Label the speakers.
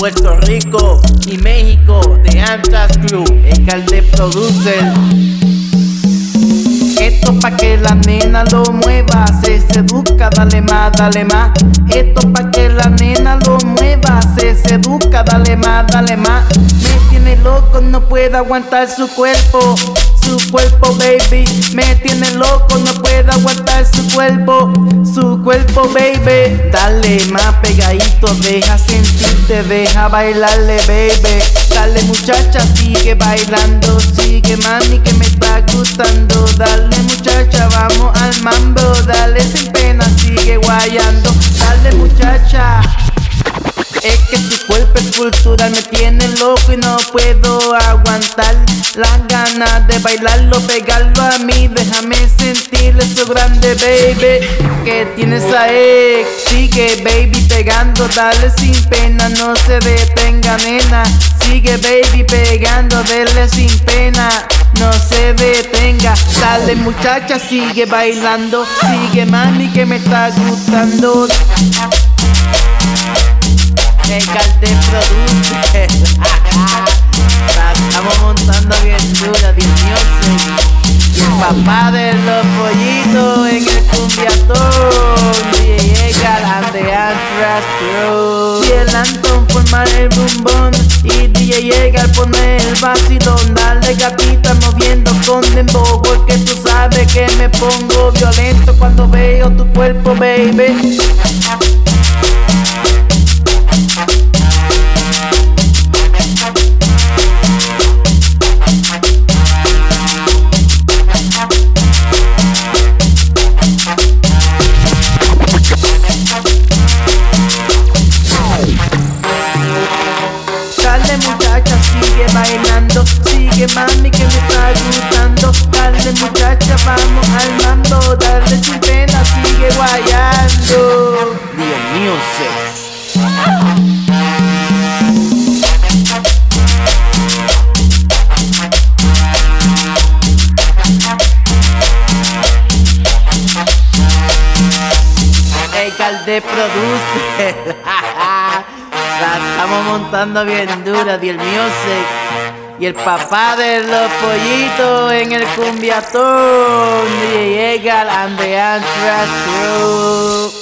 Speaker 1: Puerto Rico y México de Antas Crew, el calde producer. Esto pa' que la nena lo mueva, se seduca, dale más, dale más. Esto pa' que la nena lo mueva, se seduca, dale más, dale más. Me tiene loco, no puedo aguantar su cuerpo su cuerpo, baby. Me tiene loco, no puedo aguantar su cuerpo, su cuerpo, baby. Dale más pegadito, deja sentirte, deja bailarle, baby. Dale muchacha, sigue bailando, sigue mami que me está gustando. Dale me tiene loco y no puedo aguantar las ganas de bailarlo, pegarlo a mí. Déjame sentir eso grande, baby, que tienes a ex. Sigue, baby, pegando, dale sin pena, no se detenga, nena. Sigue, baby, pegando, dale sin pena. No se detenga, dale muchacha, sigue bailando, sigue mami que me está gustando. En el cumbiatón. Y llega la de Antras Crew. Y el Anton forma el bombón. Y DJ llega al poner el vacilón. Dale gatita moviendo con dembow. Porque tú sabes que me pongo violento cuando veo tu cuerpo, baby. Dale muchacha, sigue bailando, sigue mami que me está gustando. Dale muchacha, vamos al mando, dale sin pena, sigue guayando. Sé. El calde produce. Estamos montando bien dura, mío. sé. Y el papá de los pollitos en el cumbiatón. Y llega el Andean Trash Crew.